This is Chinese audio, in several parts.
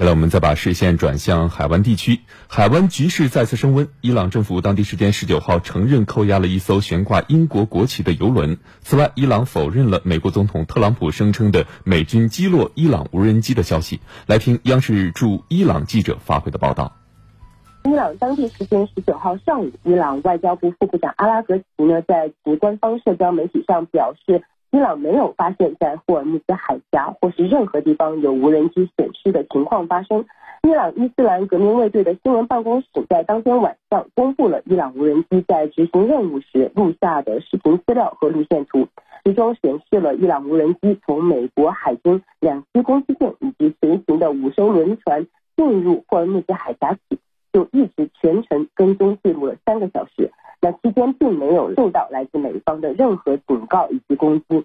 接下来，我们再把视线转向海湾地区。海湾局势再次升温。伊朗政府当地时间十九号承认扣押了一艘悬挂英国国旗的油轮。此外，伊朗否认了美国总统特朗普声称的美军击落伊朗无人机的消息。来听央视驻伊朗记者发回的报道。伊朗当地时间十九号上午，伊朗外交部副部长阿拉格齐呢在其官方社交媒体上表示。伊朗没有发现，在霍尔木兹海峡或是任何地方有无人机损失的情况发生。伊朗伊斯兰革命卫队的新闻办公室在当天晚上公布了伊朗无人机在执行任务时录下的视频资料和路线图，其中显示了伊朗无人机从美国海军两栖攻击舰以及随行的五艘轮船进入霍尔木兹海峡起，就一直全程跟踪记录了三个小时。那期间并没有受到来自美方的任何警告以及攻击。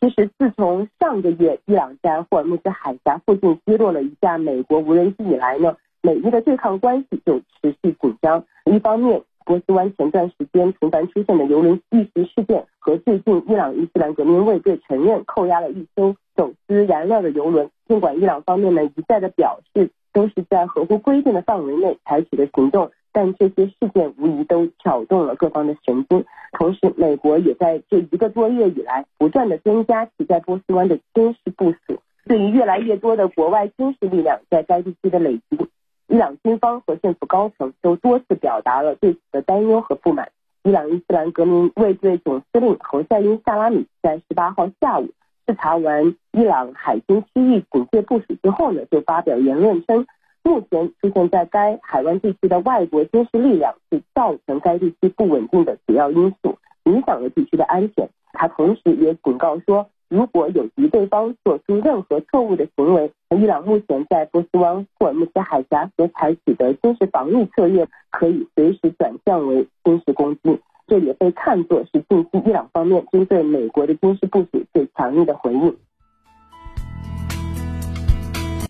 其实，自从上个月伊朗在霍尔木兹海峡附近击落了一架美国无人机以来呢，美伊的对抗关系就持续紧张。一方面，波斯湾前段时间频繁出现的油轮遇袭事件，和最近伊朗伊斯兰革命卫队承认扣押了一艘走私燃料的油轮，尽管伊朗方面呢一再的表示都是在合乎规定的范围内采取的行动。但这些事件无疑都挑动了各方的神经，同时，美国也在这一个多月以来不断的增加其在波斯湾的军事部署。对于越来越多的国外军事力量在该地区的累积，伊朗军方和政府高层都多次表达了对此的担忧和不满。伊朗伊斯兰革命卫队总司令侯赛因·萨拉米在十八号下午视察完伊朗海军区域警戒部署之后呢，就发表言论称。目前出现在该海湾地区的外国军事力量是造成该地区不稳定的主要因素，影响了地区的安全。他同时也警告说，如果有敌对方做出任何错误的行为，伊朗目前在波斯湾霍尔木兹海峡所采取的军事防御策略可以随时转向为军事攻击。这也被看作是近期伊朗方面针对美国的军事部署最强硬的回应。